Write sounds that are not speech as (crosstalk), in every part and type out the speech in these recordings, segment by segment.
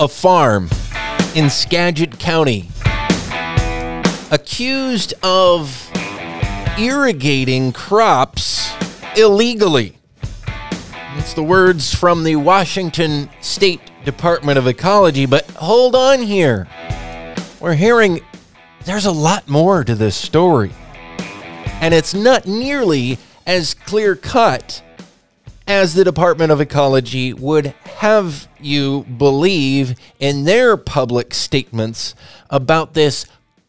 a farm in Skagit County accused of irrigating crops illegally. It's the words from the Washington State Department of Ecology, but hold on here. We're hearing there's a lot more to this story. And it's not nearly as clear cut as the Department of Ecology would have you believe in their public statements about this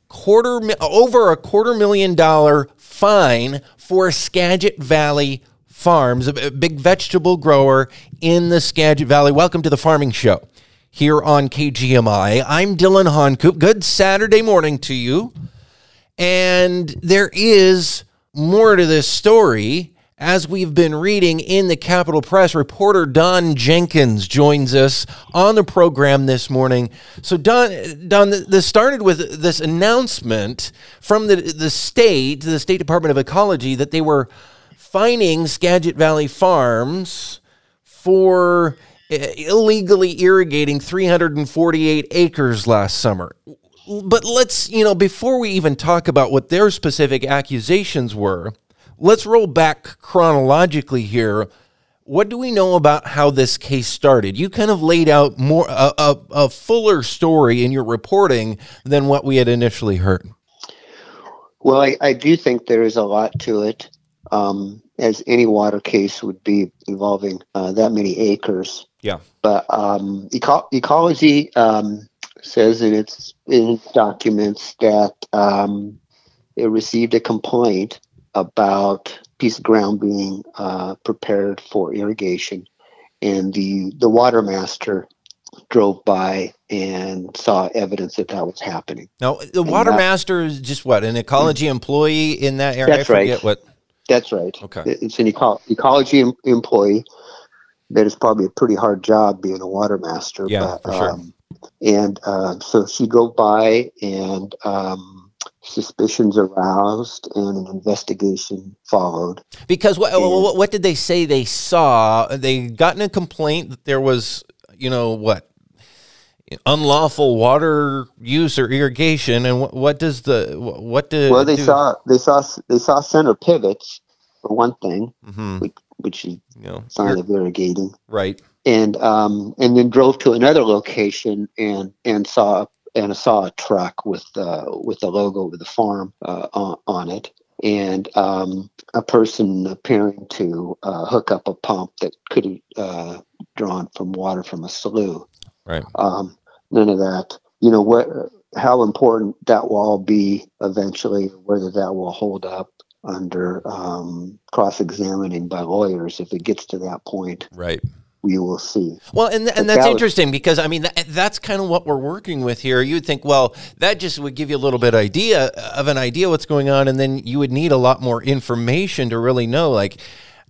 quarter over a quarter million dollar fine for Skagit Valley Farms, a big vegetable grower in the Skagit Valley. Welcome to the Farming Show here on KGMI. I'm Dillon Honcoop. Good Saturday morning to you. And there is more to this story. As we've been reading in the Capital Press, reporter Don Jenkins joins us on the program this morning. So, Don, Don, this started with this announcement from the, the state, the State Department of Ecology, that they were fining Skagit Valley Farms for uh, illegally irrigating 348 acres last summer. But let's, you know, before we even talk about what their specific accusations were, let's roll back chronologically here. What do we know about how this case started? You kind of laid out more a, a, a fuller story in your reporting than what we had initially heard. Well, I, I do think there is a lot to it, um, as any water case would be involving uh, that many acres. Yeah. But um, eco- ecology um, says in its in its documents that um, it received a complaint about a piece of ground being uh, prepared for irrigation, and the the water master drove by and saw evidence that that was happening. Now, the water that, master is just what an ecology employee in that area. That's right. What? That's right. Okay. It's an eco- ecology em- employee. That is probably a pretty hard job being a water master. Yeah, but, for sure. Um, and uh, so she drove by and um, suspicions aroused and an investigation followed. Because what, what, what did they say they saw? They gotten a complaint that there was, you know, what unlawful water use or irrigation, and what, what does the what did? Well, they do? saw they saw they saw center pivots for one thing, mm-hmm. which, which is you know, sign of irrigating, right? And um and then drove to another location and and saw and I saw a truck with uh, with the logo of the farm uh, on, on, it, and um, a person appearing to uh, hook up a pump that could have uh, drawn from water from a slough. Right. Um, none of that. You know what? How important that will all be eventually, whether that will hold up under um, cross-examining by lawyers if it gets to that point. Right we will see. Well, and and that's that interesting because I mean that, that's kind of what we're working with here. You'd think, well, that just would give you a little bit idea of an idea what's going on, and then you would need a lot more information to really know, like.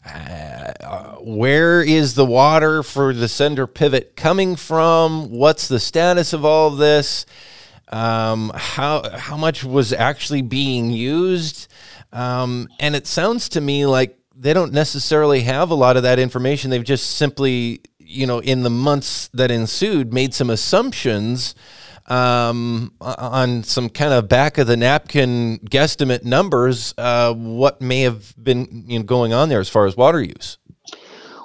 Uh, where is the water for the center pivot coming from? What's the status of all of this? Um, how how much was actually being used? Um, and it sounds to me like they don't necessarily have a lot of that information. They've just simply, you know, in the months that ensued, made some assumptions um, on some kind of back of the napkin guesstimate numbers. Uh, what may have been you know, going on there as far as water use?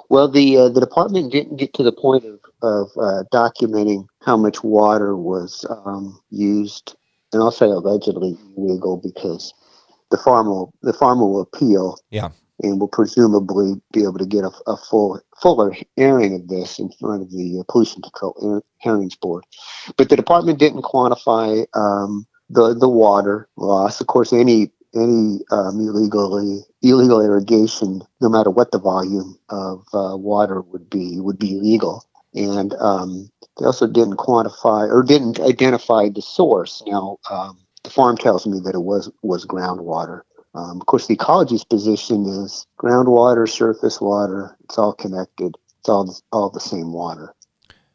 Well, the uh, the department didn't get to the point of of uh, documenting how much water was um, used, and I'll say allegedly illegal because the farmer the farmer will appeal. Yeah and will presumably be able to get a, a full fuller airing of this in front of the uh, Pollution Control Hearings Board. But the department didn't quantify um, the the water loss. Of course, any any um, illegally illegal irrigation, no matter what the volume of uh, water would be, would be illegal. And um, they also didn't quantify or didn't identify the source. Now, um, the farm tells me that it was was groundwater. Um, of course, the ecology's position is groundwater, surface water. It's all connected. It's all all the same water.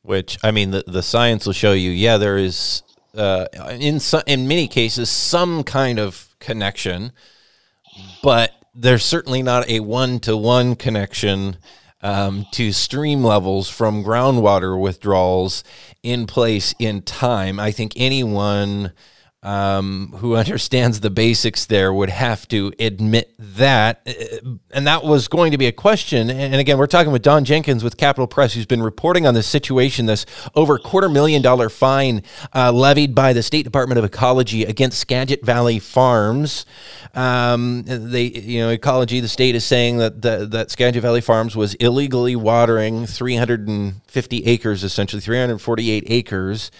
Which I mean, the the science will show you. Yeah, there is uh, in some, in many cases some kind of connection, but there's certainly not a one to one connection. um, to stream levels from groundwater withdrawals in place in time. I think anyone um, who understands the basics there would have to admit that. Uh, and that was going to be a question. And again, we're talking with Don Jenkins with Capital Press, who's been reporting on this situation, this over quarter million dollar fine uh, levied by the State Department of Ecology against Skagit Valley Farms. Um, they, you know, Ecology, the state is saying that the, that Skagit Valley Farms was illegally watering 350 acres, essentially 348 acres.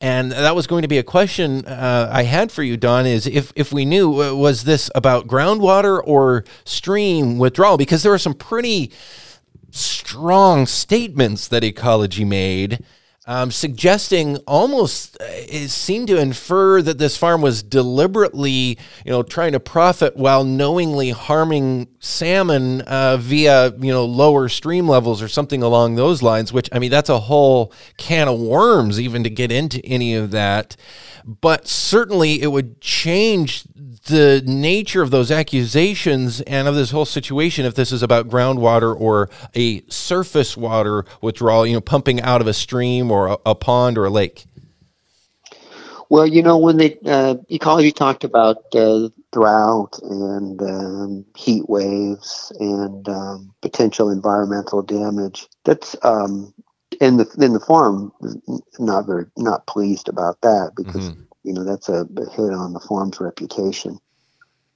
And that was going to be a question uh, I had for you, Don. Is if if we knew uh, was this about groundwater or stream withdrawal? Because there were some pretty strong statements that ecology made um, suggesting almost uh, it seemed to infer that this farm was deliberately, you know, trying to profit while knowingly harming salmon uh, via, you know, lower stream levels or something along those lines. Which I mean, that's a whole can of worms even to get into any of that. But certainly, it would change the nature of those accusations and of this whole situation if this is about groundwater or a surface water withdrawal, you know, pumping out of a stream or a, a pond or a lake? Well, you know, when the uh, ecology talked about uh, drought and um, heat waves and um, potential environmental damage, that's um, and the in the farm not very not pleased about that because mm-hmm you know that's a hit on the farm's reputation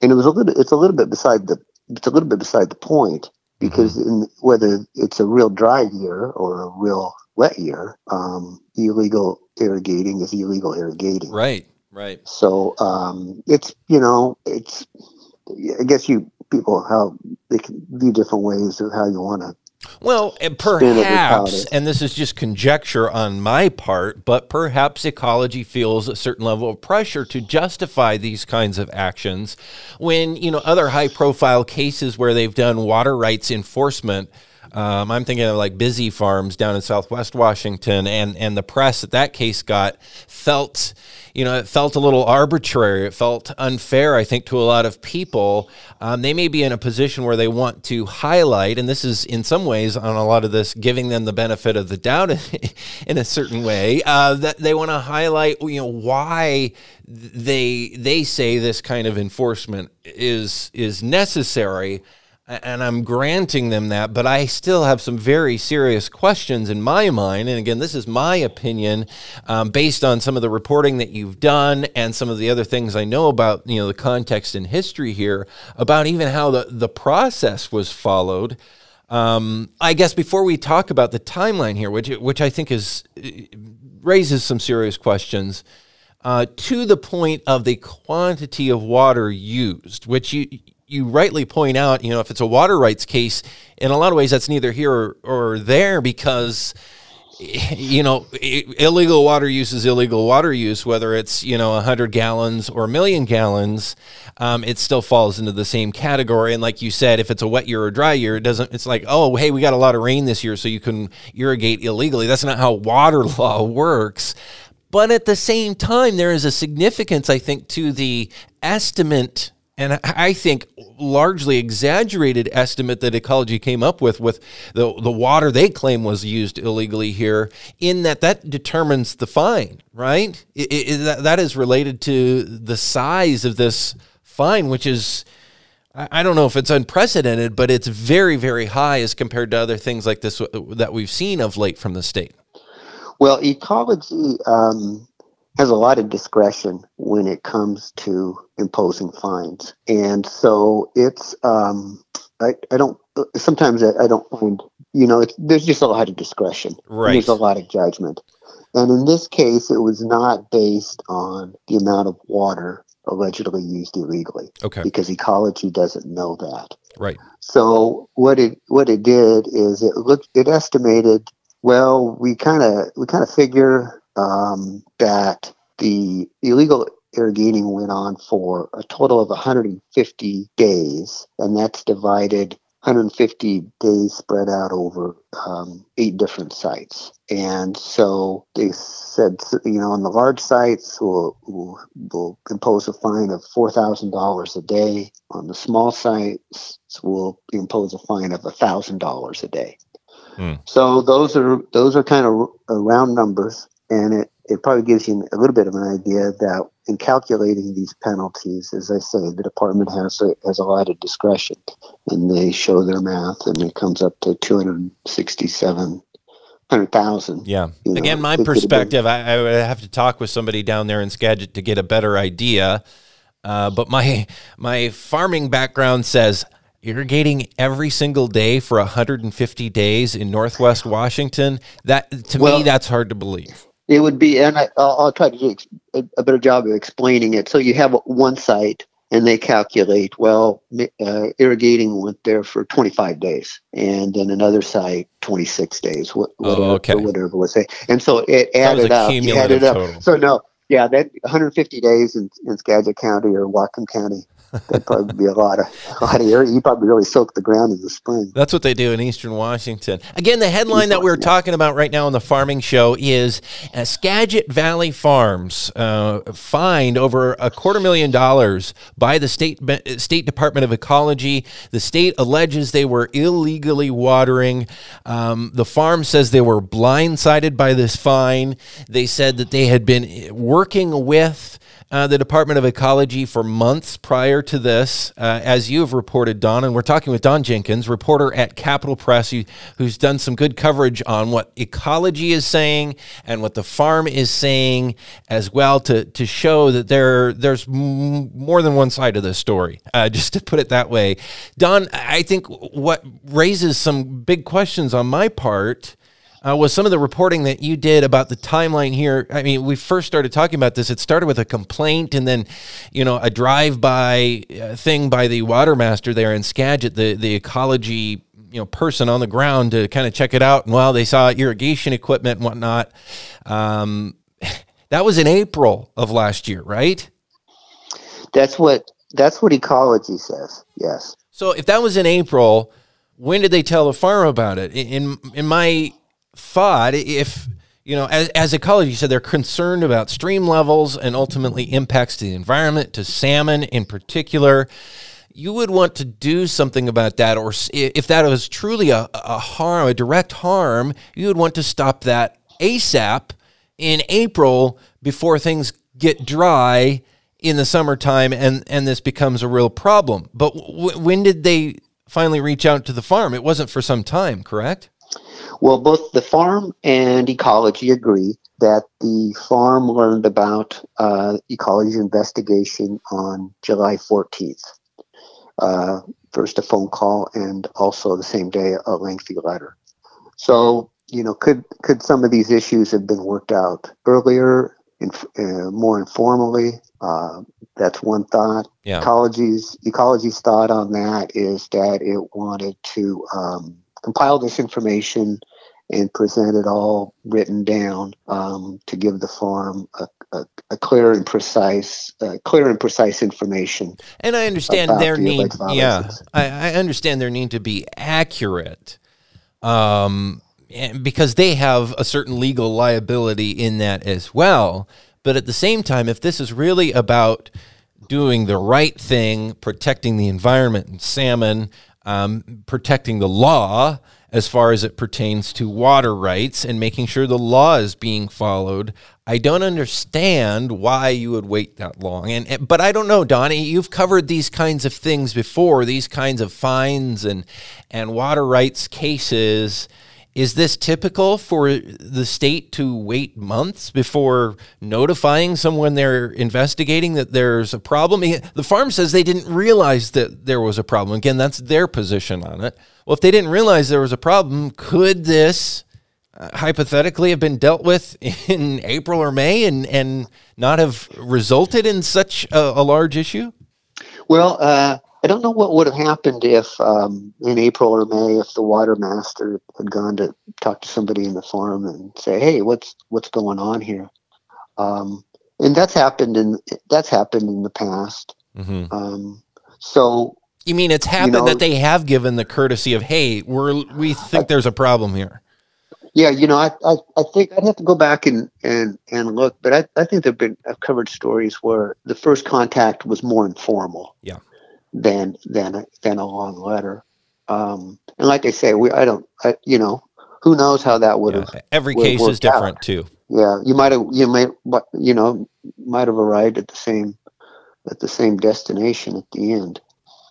and it was a little it's a little bit beside the it's a little bit beside the point because mm-hmm. in whether it's a real dry year or a real wet year um, illegal irrigating is illegal irrigating right right so um, it's you know it's i guess you people how they can view different ways of how you want to well, and perhaps, and this is just conjecture on my part, but perhaps ecology feels a certain level of pressure to justify these kinds of actions when, you know, other high profile cases where they've done water rights enforcement. Um, I'm thinking of like busy farms down in Southwest Washington, and and the press that that case got felt you know, it felt a little arbitrary. It felt unfair, I think, to a lot of people. Um, they may be in a position where they want to highlight, and this is in some ways on a lot of this giving them the benefit of the doubt (laughs) in a certain way, uh, that they want to highlight, you know, why they they say this kind of enforcement is is necessary and I'm granting them that, but I still have some very serious questions in my mind. And again, this is my opinion um, based on some of the reporting that you've done and some of the other things I know about, you know, the context and history here about even how the, the process was followed. Um, I guess before we talk about the timeline here, which which I think is raises some serious questions. Uh, to the point of the quantity of water used, which you you rightly point out, you know, if it's a water rights case, in a lot of ways that's neither here or, or there because (laughs) you know, illegal water use is illegal water use, whether it's, you know, 100 gallons or a million gallons, um, it still falls into the same category. And like you said, if it's a wet year or dry year, it doesn't, it's like, oh, hey, we got a lot of rain this year, so you can irrigate illegally. That's not how (laughs) water law works. But at the same time, there is a significance, I think, to the estimate and I think largely exaggerated estimate that ecology came up with with the the water they claim was used illegally here in that that determines the fine right? It, it, that, that is related to the size of this fine which is I don't know if it's unprecedented but it's very very high as compared to other things like this that we've seen of late from the state. Well ecology um has a lot of discretion when it comes to imposing fines. And so it's, um, I, I don't, sometimes I, I don't find, you know, there's just a lot of discretion. Right. There's a lot of judgment. And in this case, it was not based on the amount of water allegedly used illegally. Okay. Because ecology doesn't know that. Right. So what it what it did is it looked it estimated well we kind of we kind of figure um, that the illegal irrigating went on for a total of 150 days, and that's divided 150 days spread out over um, eight different sites. And so they said, you know, on the large sites, we'll, we'll, we'll impose a fine of $4,000 a day. On the small sites, we'll impose a fine of $1,000 a day. Hmm. So those are those are kind of round numbers, and it it probably gives you a little bit of an idea that in calculating these penalties, as I say, the department has a, has a lot of discretion, and they show their math, and it comes up to two hundred sixty-seven hundred thousand. Yeah. You know, Again, my perspective, I, I, would have to talk with somebody down there in Skagit to get a better idea. Uh, but my my farming background says irrigating every single day for 150 days in Northwest Washington. That to well, me, that's hard to believe. It would be, and I, will try to do a better job of explaining it. So you have one site and they calculate well uh, irrigating went there for 25 days and then another site 26 days whatever, oh, okay. whatever was say and so it added up you added up total. so no yeah that 150 days in, in skagit county or whatcom county That'd probably be a lot of a lot of area. You probably really soak the ground in the spring. That's what they do in Eastern Washington. Again, the headline that we're talking about right now on the farming show is uh, Skagit Valley Farms uh, fined over a quarter million dollars by the state State Department of Ecology. The state alleges they were illegally watering. Um, the farm says they were blindsided by this fine. They said that they had been working with uh, the Department of Ecology for months prior to this, uh, as you have reported, Don. And we're talking with Don Jenkins, reporter at Capital Press, who, who's done some good coverage on what ecology is saying and what the farm is saying as well to, to show that there there's m- more than one side of this story, uh, (laughs) just to put it that way. Don, I think what raises some big questions on my part uh, was some of the reporting that you did about the timeline here. I mean, we first started talking about this. It started with a complaint, and then, you know, a drive-by uh, thing by the watermaster there in Skagit, the the ecology you know person on the ground to kind of check it out. And while they saw irrigation equipment and whatnot, um, (laughs) that was in April of last year, right? That's what that's what ecology says. Yes. So if that was in April, when did they tell the farm about it? In in my thought if you know as, as ecology said they're concerned about stream levels and ultimately impacts to the environment to salmon in particular. You would want to do something about that or if that was truly a, a harm a direct harm you would want to stop that asap in april before things get dry in the summertime and and this becomes a real problem. But w- when did they finally reach out to the farm? It wasn't for some time correct well, both the farm and ecology agree that the farm learned about uh, ecology investigation on July 14th. Uh, first a phone call and also the same day a lengthy letter. So, you know, could could some of these issues have been worked out earlier, in, uh, more informally? Uh, that's one thought. Yeah. Ecology's ecology's thought on that is that it wanted to um, compile this information and present it all written down um, to give the farm a, a, a clear and precise, uh, clear and precise information. And I understand their the need. Yeah, I, I, understand their need to be accurate, um, because they have a certain legal liability in that as well. But at the same time, if this is really about doing the right thing, protecting the environment and salmon, um, protecting the law as far as it pertains to water rights and making sure the law is being followed. I don't understand why you would wait that long. And but I don't know, Donnie, you've covered these kinds of things before, these kinds of fines and and water rights cases. Is this typical for the state to wait months before notifying someone they're investigating that there's a problem? The farm says they didn't realize that there was a problem. Again, that's their position on it. Well, if they didn't realize there was a problem, could this uh, hypothetically have been dealt with (laughs) in April or May and, and not have resulted in such a, a large issue? Well, uh, I don't know what would have happened if um, in April or May if the water master had gone to talk to somebody in the farm and say, "Hey, what's what's going on here?" Um, and that's happened in that's happened in the past. Mm-hmm. Um, so you mean it's happened you know, that they have given the courtesy of, "Hey, we're we think I, there's a problem here." Yeah, you know, I, I, I think I'd have to go back and, and, and look, but I, I think there've been I've covered stories where the first contact was more informal. Yeah than than than a long letter. Um, and like I say, we I don't I, you know who knows how that would have. Yeah, every case is different out. too. Yeah, you might have you might you know might have arrived at the same at the same destination at the end.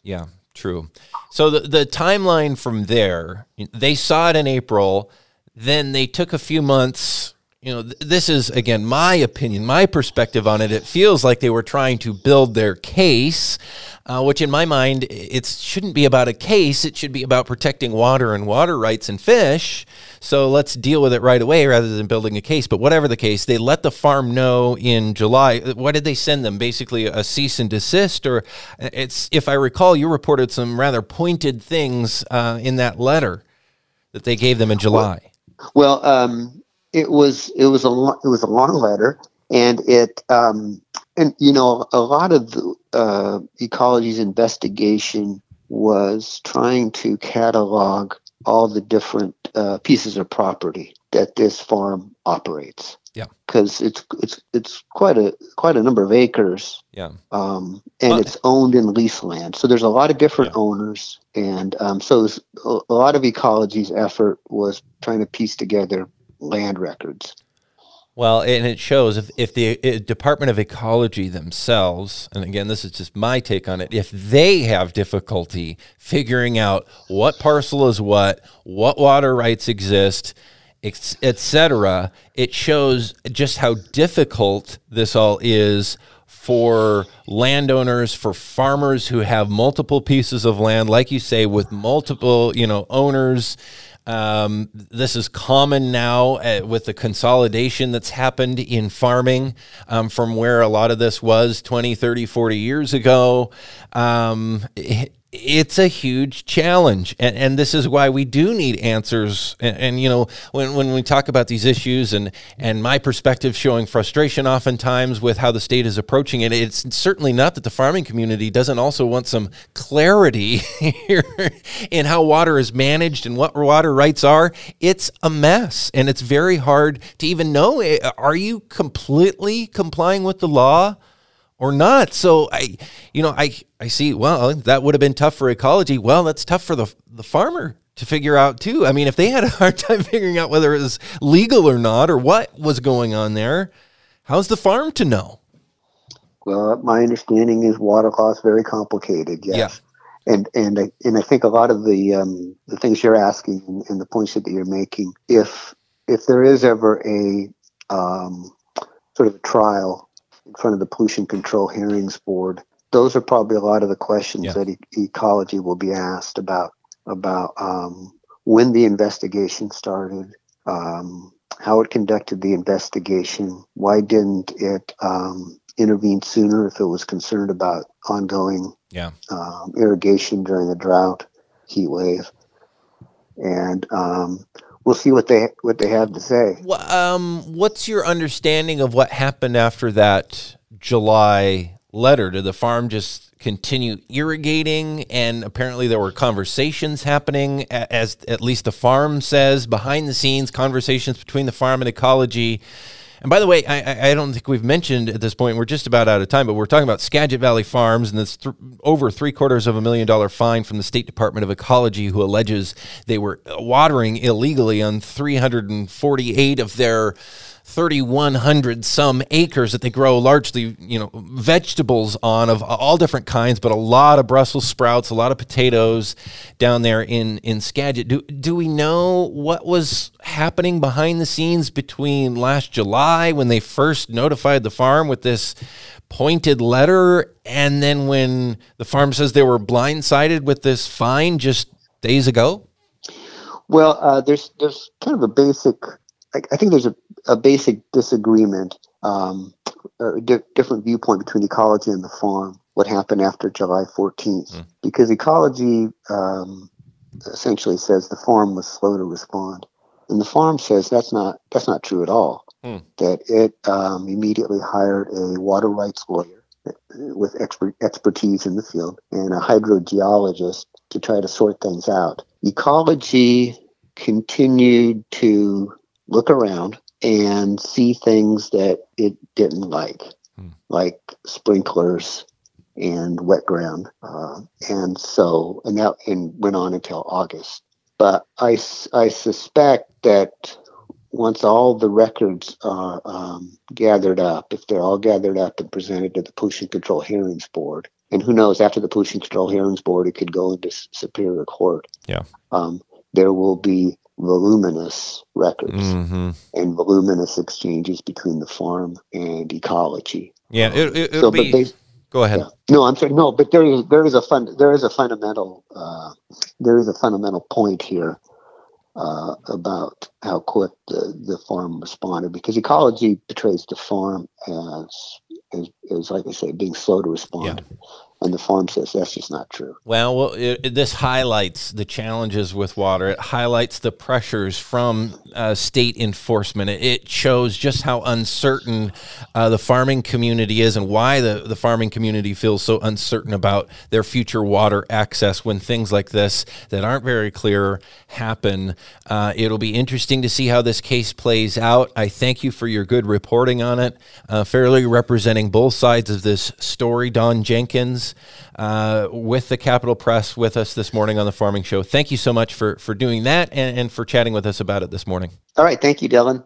Yeah, true. So the the timeline from there, they saw it in April, then they took a few months you know, th- this is again my opinion, my perspective on it. It feels like they were trying to build their case, uh, which in my mind, it shouldn't be about a case. It should be about protecting water and water rights and fish. So let's deal with it right away rather than building a case. But whatever the case, they let the farm know in July. What did they send them? Basically, a cease and desist, or it's if I recall, you reported some rather pointed things uh, in that letter that they gave them in July. Well, um, it was it was a it was a long letter, and it um, and you know a lot of the, uh, ecology's investigation was trying to catalog all the different uh, pieces of property that this farm operates. Yeah, because it's it's it's quite a quite a number of acres. Yeah, um, and it's owned in lease land. So there's a lot of different yeah. owners, and um, so a lot of ecology's effort was trying to piece together land records. Well, and it shows if, if the uh, Department of Ecology themselves, and again, this is just my take on it, if they have difficulty figuring out what parcel is what, what water rights exist, etc., it shows just how difficult this all is for landowners, for farmers who have multiple pieces of land, like you say, with multiple, you know, owners um, this is common now uh, with the consolidation that's happened in farming um, from where a lot of this was 20, 30, 40 years ago. Um, it, it's a huge challenge. And, and this is why we do need answers. And, and, you know when, when we talk about these issues and and my perspective showing frustration oftentimes with how the state is approaching it it's certainly not that the farming community doesn't also want some clarity (laughs) here in how water is managed and what water rights are. It's a mess and it's very hard to even know eh, are you completely complying with the law or not. So I, you know, I I see. Well, that would have been tough for ecology. Well, that's tough for the the farmer to figure out too. I mean, if they had a (laughs) hard time figuring out whether it was legal or not, or what was going on there, how's the farm to know? Well, my understanding is water law is very complicated. Yes. Yeah. And and I, and I think a lot of the um, the things you're asking and, the points that you're making, if if there is ever a um, sort of a trial front of the Pollution Control Hearings Board. Those are probably a lot of the questions yeah. that e- ecology will be asked about about um, when the investigation started, um, how it conducted the investigation, why didn't it um, intervene sooner if it was concerned about ongoing yeah. Um, irrigation during a drought, heat wave, and um, we'll see what they what they have to say. Um, what's your understanding of what happened after that July letter? Did the farm just continue irrigating? And apparently, there were conversations happening, as at least the farm says, behind the scenes conversations between the farm and ecology and by the way, I, I don't think we've mentioned at this point, we're just about out of time, but we're talking about Skagit Valley Farms and this th- over three quarters of a million dollar fine from the State Department of Ecology, who alleges they were watering illegally on 348 of their 3,100 some acres that they grow largely, you know, vegetables on of all different kinds, but a lot of Brussels sprouts, a lot of potatoes down there in, in Skagit. Do, do we know what was happening behind the scenes between last July when they first notified the farm with this pointed letter and then when the farm says they were blindsided with this fine just days ago? Well, uh, there's there's kind of a basic I, I think there's a, a basic disagreement, um, or di- different viewpoint between ecology and the farm. What happened after July 14th? Mm. Because ecology um, essentially says the farm was slow to respond, and the farm says that's not that's not true at all. Mm. That it um, immediately hired a water rights lawyer with expert, expertise in the field and a hydrogeologist to try to sort things out. Ecology continued to look around and see things that it didn't like, hmm. like sprinklers and wet ground. Uh, and so, and that and went on until August. but I, I suspect that once all the records are um, gathered up, if they're all gathered up and presented to the Pollution Control Hearings Board, and who knows, after the Pollution Control Hearings Board, it could go into Superior Court. Yeah. Um, there will be voluminous records mm-hmm. and voluminous exchanges between the farm and ecology. Yeah, it, it, so, be. They, go ahead. Yeah. No, I'm sorry. No, but there is there is a fun there is a fundamental uh, there is a fundamental point here uh, about how quick the, the farm responded because ecology portrays the farm as, as, as like I say, being slow to respond. Yeah. And the farm says that's just not true. Well, well it, it, this highlights the challenges with water. It highlights the pressures from uh, state enforcement. It, it, shows just how uncertain uh, the farming community is and why the, the farming community feels so uncertain about their future water access when things like this that aren't very clear happen. Uh, it'll be interesting to see how this case plays out. I thank you for your good reporting on it, uh, fairly representing both sides of this story. Don Jenkins uh, with the Capital Press with us this morning on the Farming Show. Thank you so much for, for doing that and, and for chatting with us about it this morning. All right. Thank you, Dillon.